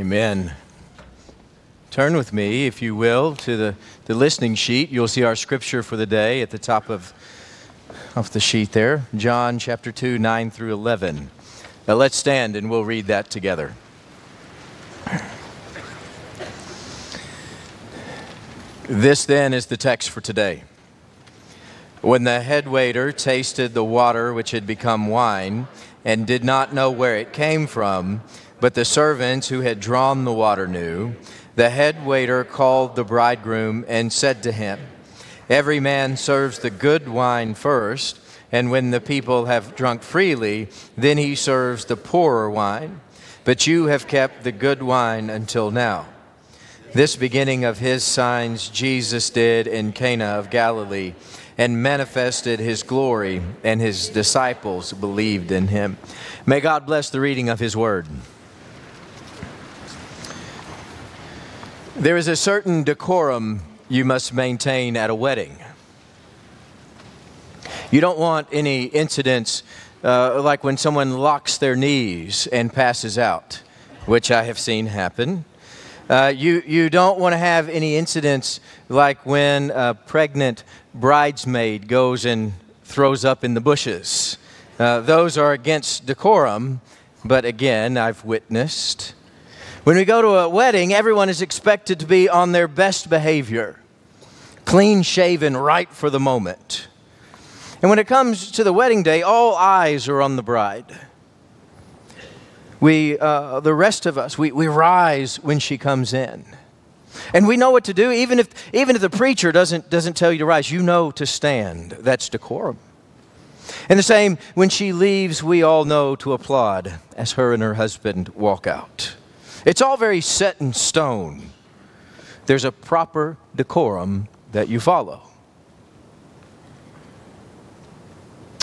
Amen. Turn with me, if you will, to the, the listening sheet. You'll see our scripture for the day at the top of, of the sheet there John chapter 2, 9 through 11. Now let's stand and we'll read that together. This then is the text for today. When the head waiter tasted the water which had become wine and did not know where it came from, but the servants who had drawn the water knew, the head waiter called the bridegroom and said to him, Every man serves the good wine first, and when the people have drunk freely, then he serves the poorer wine. But you have kept the good wine until now. This beginning of his signs Jesus did in Cana of Galilee and manifested his glory, and his disciples believed in him. May God bless the reading of his word. There is a certain decorum you must maintain at a wedding. You don't want any incidents uh, like when someone locks their knees and passes out, which I have seen happen. Uh, you, you don't want to have any incidents like when a pregnant bridesmaid goes and throws up in the bushes. Uh, those are against decorum, but again, I've witnessed. When we go to a wedding, everyone is expected to be on their best behavior, clean shaven right for the moment. And when it comes to the wedding day, all eyes are on the bride we, uh, the rest of us, we, we rise when she comes in. And we know what to do, even if, even if the preacher doesn't, doesn't tell you to rise, you know to stand. That's decorum. And the same, when she leaves, we all know to applaud as her and her husband walk out. It's all very set in stone. There's a proper decorum that you follow.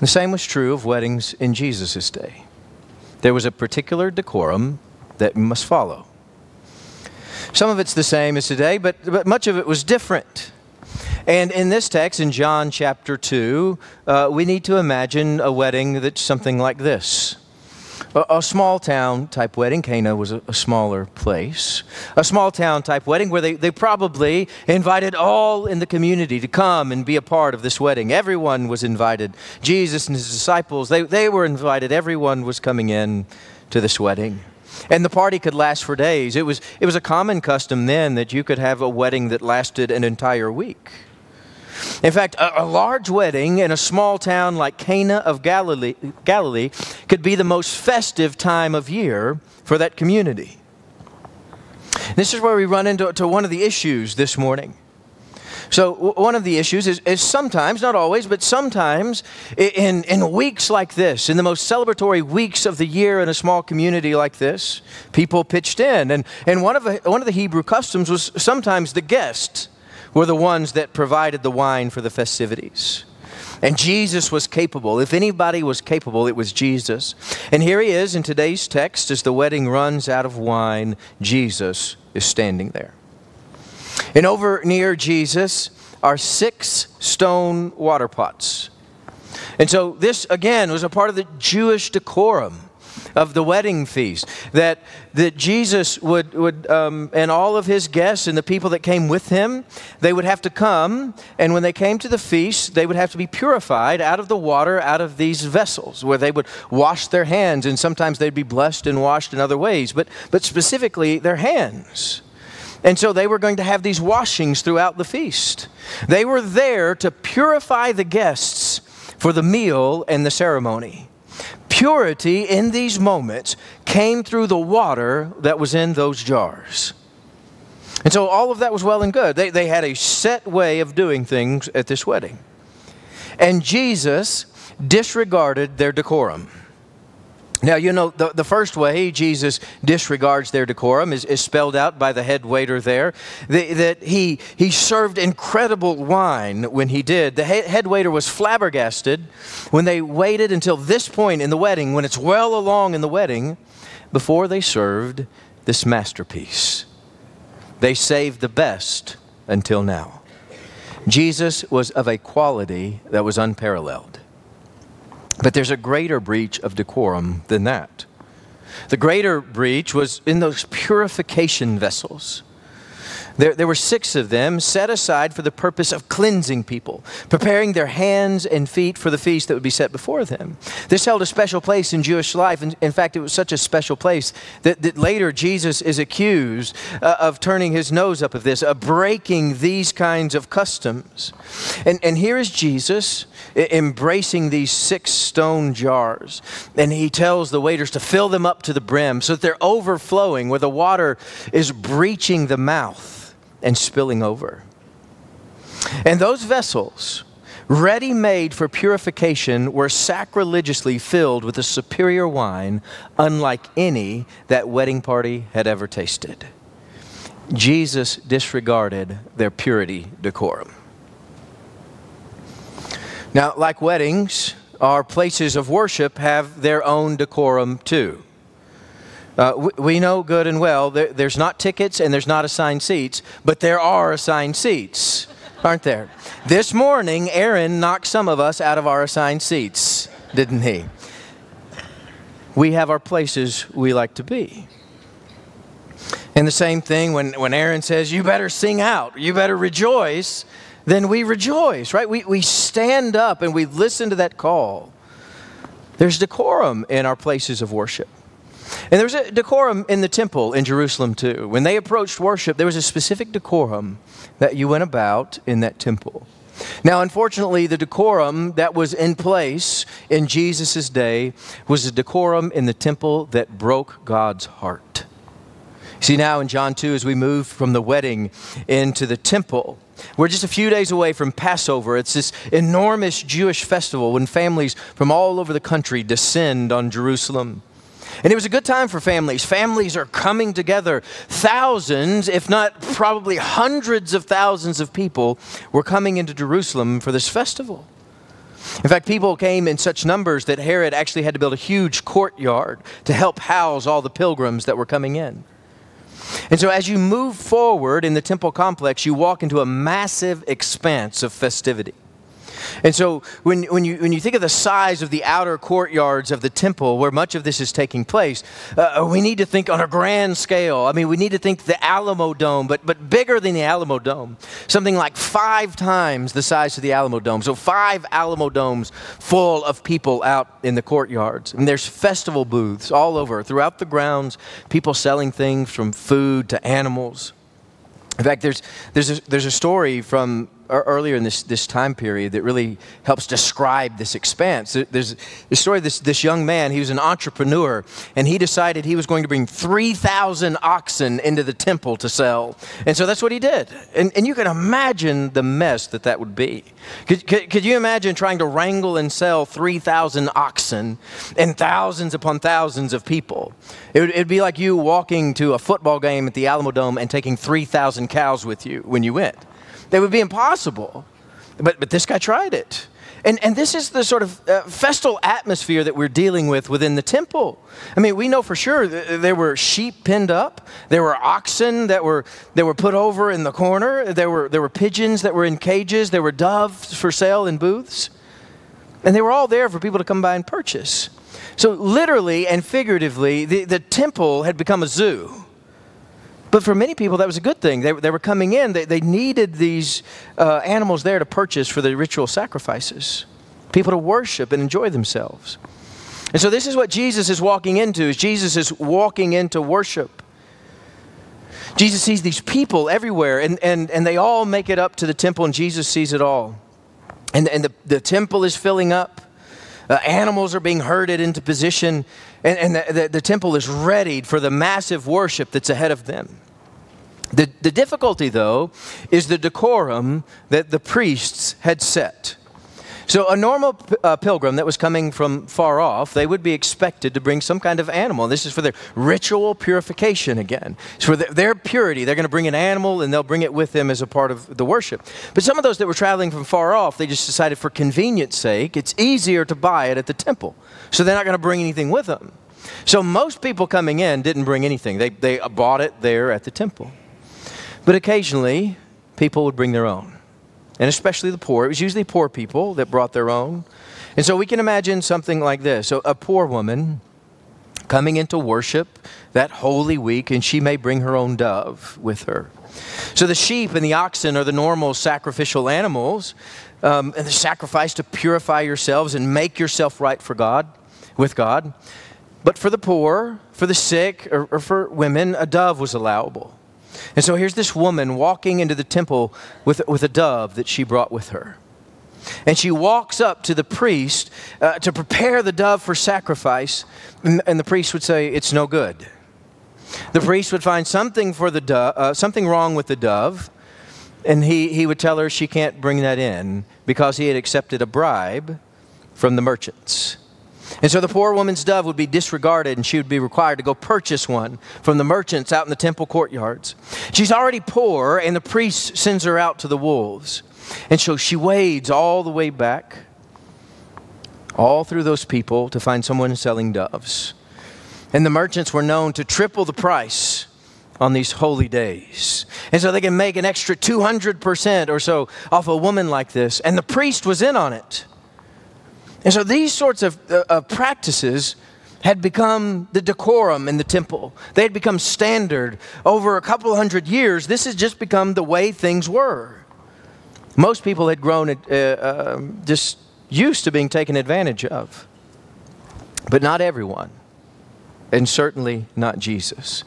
The same was true of weddings in Jesus' day there was a particular decorum that we must follow. Some of it's the same as today, but, but much of it was different. And in this text, in John chapter 2, uh, we need to imagine a wedding that's something like this a, a small town type wedding. Cana was a, a, smaller place. A small town type wedding where they, they probably invited all in the community to come and be a part of this wedding. Everyone was invited. Jesus and his disciples, they, they were invited. Everyone was coming in to this wedding. And the party could last for days. It was, it was a common custom then that you could have a wedding that lasted an entire week. In fact, a, a, large wedding in a small town like Cana of Galilee, Galilee could be the most festive time of year for that community. This is where we run into one of the issues this morning. So, one of the issues is, is, sometimes, not always, but sometimes in, in weeks like this, in the most celebratory weeks of the year in a small community like this, people pitched in. And, and one, of the, one of the Hebrew customs was sometimes the guest were the ones that provided the wine for the festivities. And Jesus was capable. If anybody was capable, it was Jesus. And here he is in today's text as the wedding runs out of wine, Jesus is standing there. And over near Jesus are six stone water pots. And so this, again, was a part of the Jewish decorum of the wedding feast. That, that Jesus would, would um, and all of his guests and the people that came with him, they would have to come, and when they came to the feast, they would have to be purified out of the water, out of these vessels, where they would wash their hands, and sometimes they'd be blessed and washed in other ways, but, but specifically their hands. And so they were going to have these washings throughout the feast. They were there to purify the guests for the meal and the ceremony purity in these moments came through the water that was in those jars. And so all of that was well and good. They, they had a set way of doing things at this wedding. And Jesus disregarded their decorum. Now, you know, the, the first way Jesus disregards their decorum is, is spelled out by the head waiter there. The, that he, he served incredible wine when he did. The head, head waiter was flabbergasted when they waited until this point in the wedding, when it's well along in the wedding, before they served this masterpiece. They saved the best until now. Jesus was of a quality that was unparalleled. But there's a greater breach of decorum than that. The greater breach was in those purification vessels. There, there were six of them set aside for the purpose of cleansing people, preparing their hands and feet for the feast that would be set before them. This held a special place in Jewish life. In, in fact, it was such a special place that, that later Jesus is accused uh, of turning his nose up of this, of breaking these kinds of customs. And, and here is Jesus embracing these six stone jars. And he tells the waiters to fill them up to the brim so that they're overflowing, where the water is breaching the mouth and spilling over. And those vessels, ready made for purification, were sacrilegiously filled with a superior wine unlike any that wedding party had ever tasted. Jesus disregarded their purity decorum. Now, like weddings, our places of worship have their own decorum too. Uh, we, we, know good and well there, there's not tickets and there's not assigned seats, but there are assigned seats, aren't there? This morning, Aaron knocked some of us out of our assigned seats, didn't he? We have our places we like to be. And the same thing when, when Aaron says, You better sing out, you better rejoice then we rejoice, right? We, we stand up and we listen to that call. There's decorum in our places of worship. And there was a decorum in the temple in Jerusalem too. When they approached worship, there was a specific decorum that you went about in that temple. Now, unfortunately, the decorum that was in place in Jesus' day was a decorum in the temple that broke God's heart. See, now in John 2, as we move from the wedding into the temple, we're just a few days away from Passover. It's this enormous Jewish festival when families from all over the country descend on Jerusalem. And it was a good time for families. Families are coming together. Thousands, if not probably hundreds of thousands of people, were coming into Jerusalem for this festival. In fact, people came in such numbers that Herod actually had to build a huge courtyard to help house all the pilgrims that were coming in. And so, as you move forward in the temple complex, you walk into a massive expanse of festivity. And so when, when, you, when you think of the size of the outer courtyards of the temple where much of this is taking place, uh, we need to think on a grand scale. I mean, we need to think the Alamodome, but, but bigger than the Alamodome, Something like five times the size of the Alamodome. So five Alamodomes full of people out in the courtyards. And there's festival booths all over, throughout the grounds, people selling things from food to animals. In fact, there's, there's, a, there's a story from Er, earlier in this, this time period that really helps describe this expanse. There's the story of this, this young man, he was an entrepreneur, and he decided he was going to bring 3,000 oxen into the temple to sell. And so that's what he did. And, and you can imagine the mess that that would be. Could, could, could you imagine trying to wrangle and sell 3,000 oxen and thousands upon thousands of people? It would it'd be like you walking to a football game at the Alamodome and taking 3,000 cows with you when you went. That would be impossible. But, but this guy tried it. And, and this is the sort of uh, festal atmosphere that we're dealing with within the temple. I mean, we know for sure there were sheep pinned up, there were oxen that were, that were put over in the corner, there were, there were pigeons that were in cages, there were doves for sale in booths. And they were all there for people to come by and purchase. So, literally and figuratively, the, the temple had become a zoo. But for many people, that was a good thing. They, they were coming in, they, they needed these uh, animals there to purchase for the ritual sacrifices, people to worship and enjoy themselves. And so this is what Jesus is walking into, is Jesus is walking into worship. Jesus sees these people everywhere, and, and, and they all make it up to the temple, and Jesus sees it all. And, and the, the temple is filling up. Uh, animals are being herded into position, and, and the, the, the, temple is readied for the massive worship that's ahead of them. The, the difficulty, though, is the decorum that the priests had set. So, a normal uh, pilgrim that was coming from far off, they would be expected to bring some kind of animal. This is for their ritual purification again. It's for their, their purity. They're going to bring an animal and they'll bring it with them as a part of the worship. But some of those that were traveling from far off, they just decided for convenience sake, it's easier to buy it at the temple. So, they're not going to bring anything with them. So, most people coming in didn't bring anything, they, they bought it there at the temple. But occasionally, people would bring their own and especially the poor. It was usually poor people that brought their own. And so we can imagine something like this. So a poor woman coming into worship that holy week, and she may bring her own dove with her. So the sheep and the oxen are the normal sacrificial animals, um, and the sacrifice to purify yourselves and make yourself right for God, with God. But for the poor, for the sick, or, or for women, a dove was allowable. And so here's this woman walking into the temple with, with a dove that she brought with her. And she walks up to the priest uh, to prepare the dove for sacrifice, and, and, the priest would say, It's no good. The priest would find something, for the dove, uh, something wrong with the dove, and he, he would tell her she can't bring that in because he had accepted a bribe from the merchants. And so the poor woman's dove would be disregarded and she would be required to go purchase one from the merchants out in the temple courtyards. She's already poor and the priest sends her out to the wolves. And so she wades all the way back, all through those people to find someone selling doves. And the merchants were known to triple the price on these holy days. And so they can make an extra 200% or so off a woman like this. And the priest was in on it. And so these sorts of, uh, practices had become the decorum in the temple. They had become standard. Over a couple hundred years, this has just become the way things were. Most people had grown uh, uh, just used to being taken advantage of, but not everyone, and certainly not Jesus.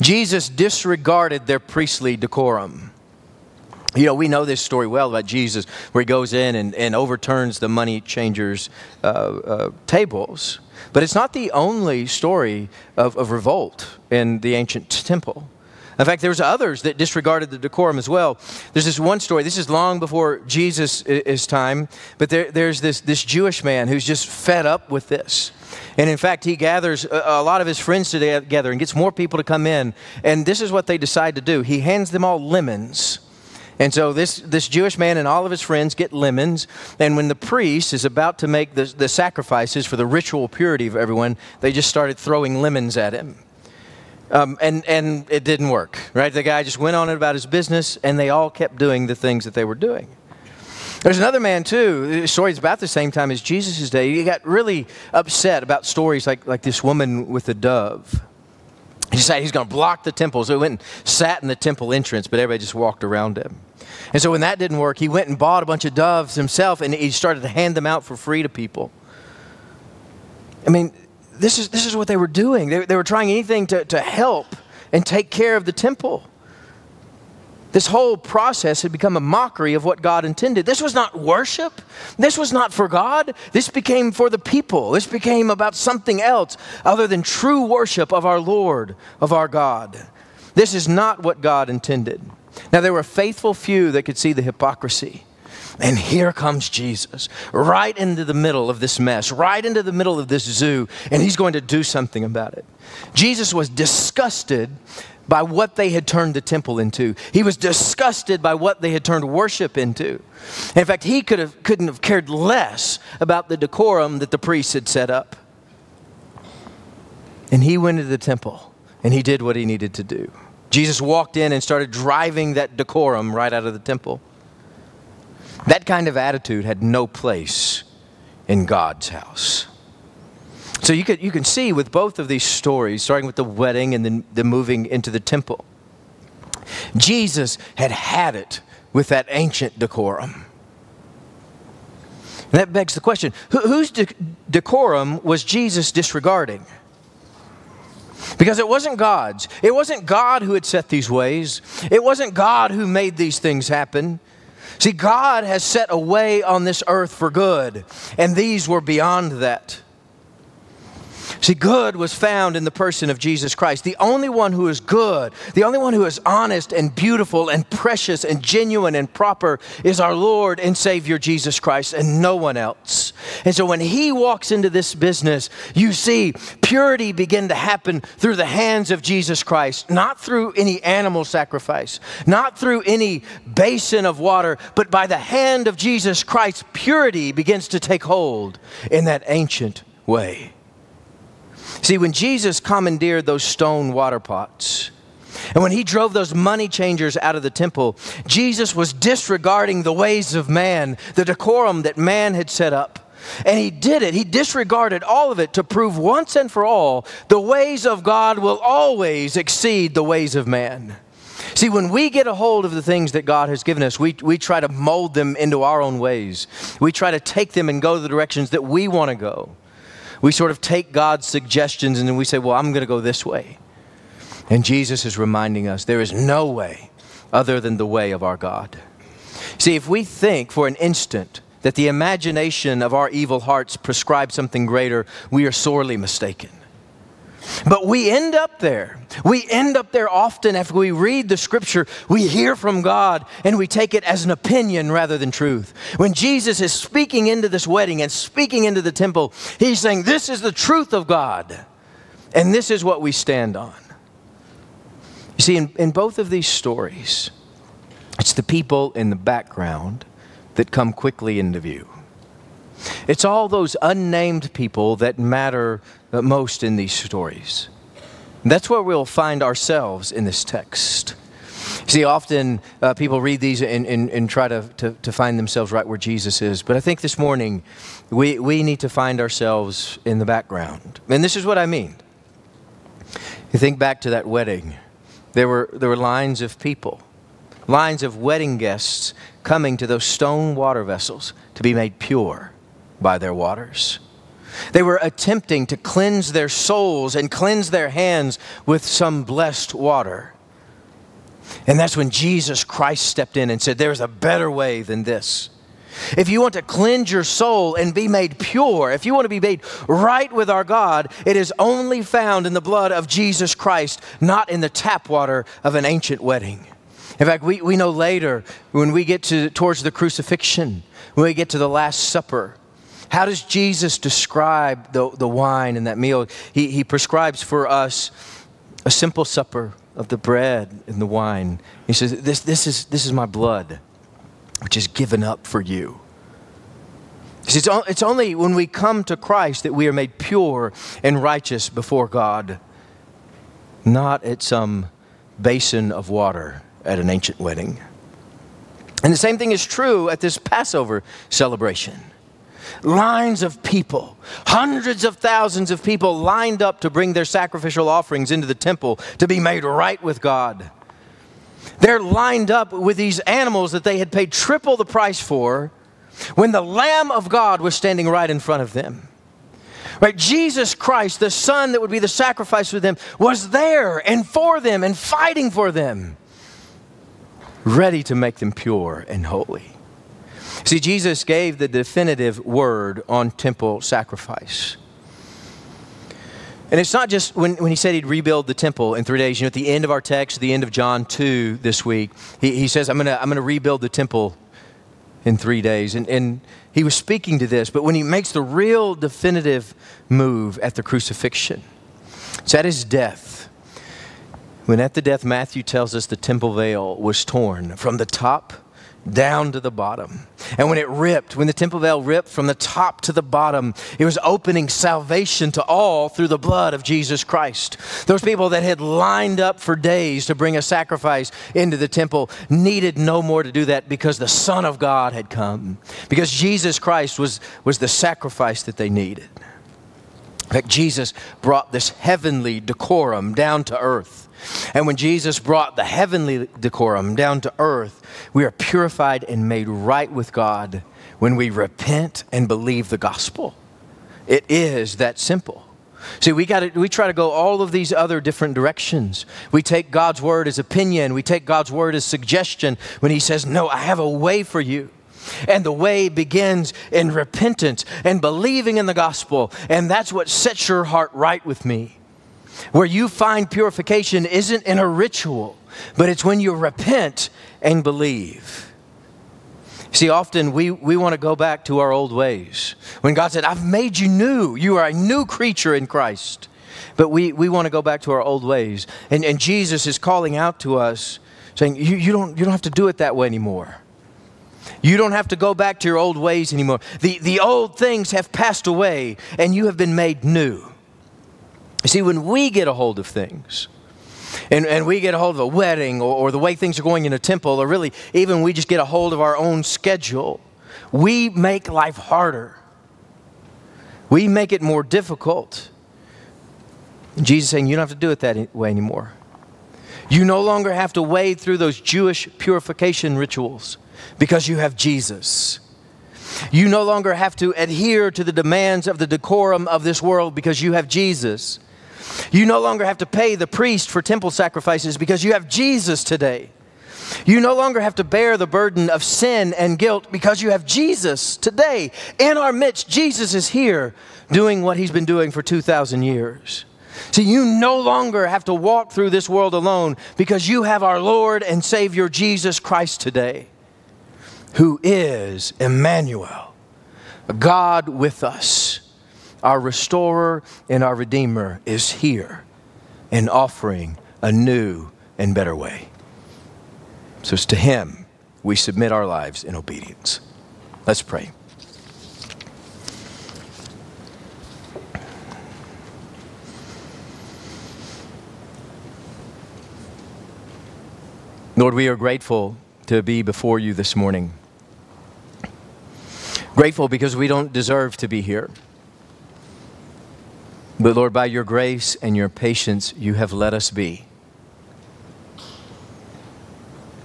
Jesus disregarded their priestly decorum. You know, we know this story well about Jesus, where he goes in and, and overturns the money changers' uh, uh, tables. But it's not the only story of, of revolt in the ancient temple. In fact, there's others that disregarded the decorum as well. There's this one story. This is long before Jesus' time, but there, there's this, this Jewish man who's just fed up with this. And in fact, he gathers a, a, lot of his friends together and gets more people to come in. And this is what they decide to do. He hands them all lemons and so this, this Jewish man and all of his friends get lemons. And when the priest is about to make the, the sacrifices for the ritual purity of everyone, they just started throwing lemons at him. Um, and, and it didn't work, right? The guy just went on about his business, and they all kept doing the things that they were doing. There's another man, too. The story's about the same time as Jesus' day. He got really upset about stories like, like this woman with the dove. He decided he's going to block the temple. So he went and sat in the temple entrance, but everybody just walked around him. And so when that didn't work, he went and bought a bunch of doves himself and he started to hand them out for free to people. I mean, this is, this is what they were doing. They, they were trying anything to, to help and take care of the temple. This whole process had become a mockery of what God intended. This was not worship. This was not for God. This became for the people. This became about something else other than true worship of our Lord, of our God. This is not what God intended. Now, there were a faithful few that could see the hypocrisy. And here comes Jesus, right into the middle of this mess, right into the middle of this zoo, and he's going to do something about it. Jesus was disgusted by what they had turned the temple into. He was disgusted by what they had turned worship into. In fact, he could have, couldn't have cared less about the decorum that the priests had set up. And he went to the temple and he did what he needed to do. Jesus walked in and started driving that decorum right out of the temple. That kind of attitude had no place in God's house. So you, could, you can see with both of these stories, starting with the wedding and then the moving into the temple, Jesus had had it with that ancient decorum. And that begs the question whose de- decorum was Jesus disregarding? Because it wasn't God's. It wasn't God who had set these ways. It wasn't God who made these things happen. See, God has set a way on this earth for good, and these were beyond that. See, good was found in the person of Jesus Christ, the only one who is good, the only one who is honest and beautiful and precious and genuine and proper is our Lord and Savior Jesus Christ and no one else. And so when he walks into this business, you see purity begin to happen through the hands of Jesus Christ, not through any animal sacrifice, not through any basin of water, but by the hand of Jesus Christ, purity begins to take hold in that ancient way. See, when Jesus commandeered those stone water pots, and when he drove those money changers out of the temple, Jesus was disregarding the ways of man, the decorum that man had set up. And he did it. He disregarded all of it to prove once and for all the ways of God will always exceed the ways of man. See, when we get a hold of the things that God has given us, we, we try to mold them into our own ways. We try to take them and go the directions that we want to go. We sort of take God's suggestions and then we say, well, I'm going to go this way. And Jesus is reminding us there is no way other than the way of our God. See, if we think for an instant that the imagination of our evil hearts prescribes something greater, we are sorely mistaken. But we end up there. We end up there often after we read the scripture, we hear from God and we take it as an opinion rather than truth. When Jesus is speaking into this wedding and speaking into the temple, he's saying, This is the truth of God, and this is what we stand on. You see, in, in both of these stories, it's the people in the background that come quickly into view. It's all those unnamed people that matter most in these stories. That's where we'll find ourselves in this text. See, often uh, people read these and, and, and try to, to, to, find themselves right where Jesus is. But I think this morning we, we need to find ourselves in the background. And this is what I mean. You think back to that wedding, there were, there were lines of people, lines of wedding guests coming to those stone water vessels to be made pure by their waters. They were attempting to cleanse their souls and cleanse their hands with some blessed water. And that's when Jesus Christ stepped in and said, There's a better way than this. If you want to cleanse your soul and be made pure, if you want to be made right with our God, it is only found in the blood of Jesus Christ, not in the tap water of an ancient wedding. In fact, we, we know later when we get to, towards the crucifixion, when we get to the Last Supper, how does Jesus describe the, the wine and that meal? He, he prescribes for us a simple supper of the bread and the wine. He says, This, this, is, this is my blood, which is given up for you. It's, it's only when we come to Christ that we are made pure and righteous before God, not at some basin of water at an ancient wedding. And the same thing is true at this Passover celebration lines of people, hundreds of thousands of people lined up to bring their sacrificial offerings into the temple to be made right with God. They're lined up with these animals that they had paid triple the price for when the Lamb of God was standing right in front of them. Right? Jesus Christ, the Son that would be the sacrifice for them, was there and for them and fighting for them, ready to make them pure and holy. See, Jesus gave the definitive word on temple sacrifice. And it's not just when, when he said he'd rebuild the temple in three days. You know, at the end of our text, the end of John 2 this week, he, he says, I'm going to I'm to rebuild the temple in three days. And, and he was speaking to this, but when he makes the real definitive move at the crucifixion, it's at his death. When at the death, Matthew tells us the temple veil was torn from the top down to the bottom. And when it ripped, when the temple veil ripped from the top to the bottom, it was opening salvation to all through the blood of Jesus Christ. Those people that had lined up for days to bring a sacrifice into the temple needed no more to do that because the Son of God had come, because Jesus Christ was, was the sacrifice that they needed. Jesus brought this heavenly decorum down to earth. And when Jesus brought the heavenly decorum down to earth, we are purified and made right with God when we repent and believe the gospel. It is that simple. See, we gotta, we try to go all of these other different directions. We take God's word as opinion, we take God's word as suggestion when he says, "No, I have a way for you." And the way begins in repentance and believing in the gospel, and that's what sets your heart right with me. Where you find purification isn't in a ritual, but it's when you repent and believe. See, often we, we want to go back to our old ways. When God said, I've made you new, you are a new creature in Christ. But we, we want to go back to our old ways. And, and Jesus is calling out to us, saying, you, you, don't, you don't have to do it that way anymore. You don't have to go back to your old ways anymore. The, the old things have passed away, and you have been made new. You see, when we get a hold of things, and, and we get a hold of a wedding or, or the way things are going in a temple, or really even we just get a hold of our own schedule, we make life harder. We make it more difficult. Jesus saying, You don't have to do it that way anymore. You no longer have to wade through those Jewish purification rituals because you have Jesus. You no longer have to adhere to the demands of the decorum of this world because you have Jesus. You no longer have to pay the priest for temple sacrifices because you have Jesus today. You no longer have to bear the burden of sin and guilt because you have Jesus today. In our midst, Jesus is here doing what he's been doing for 2,000 years. See, you no longer have to walk through this world alone because you have our Lord and Savior Jesus Christ today, who is Emmanuel, God with us. Our restorer and our redeemer is here and offering a new and better way. So it's to him we submit our lives in obedience. Let's pray. Lord, we are grateful to be before you this morning. Grateful because we don't deserve to be here. But Lord, by your grace and your patience, you have let us be.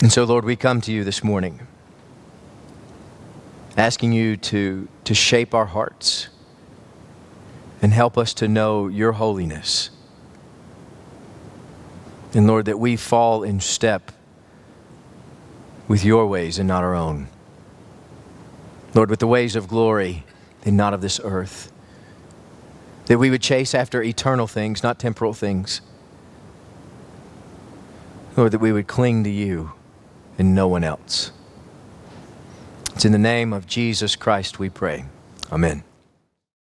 And so, Lord, we come to you this morning asking you to, to shape our hearts and help us to know your holiness. And Lord, that we fall in step with your ways and not our own. Lord, with the ways of glory and not of this earth. That we would chase after eternal things, not temporal things. Lord, that we would cling to you and no one else. It's in the name of Jesus Christ we pray. Amen.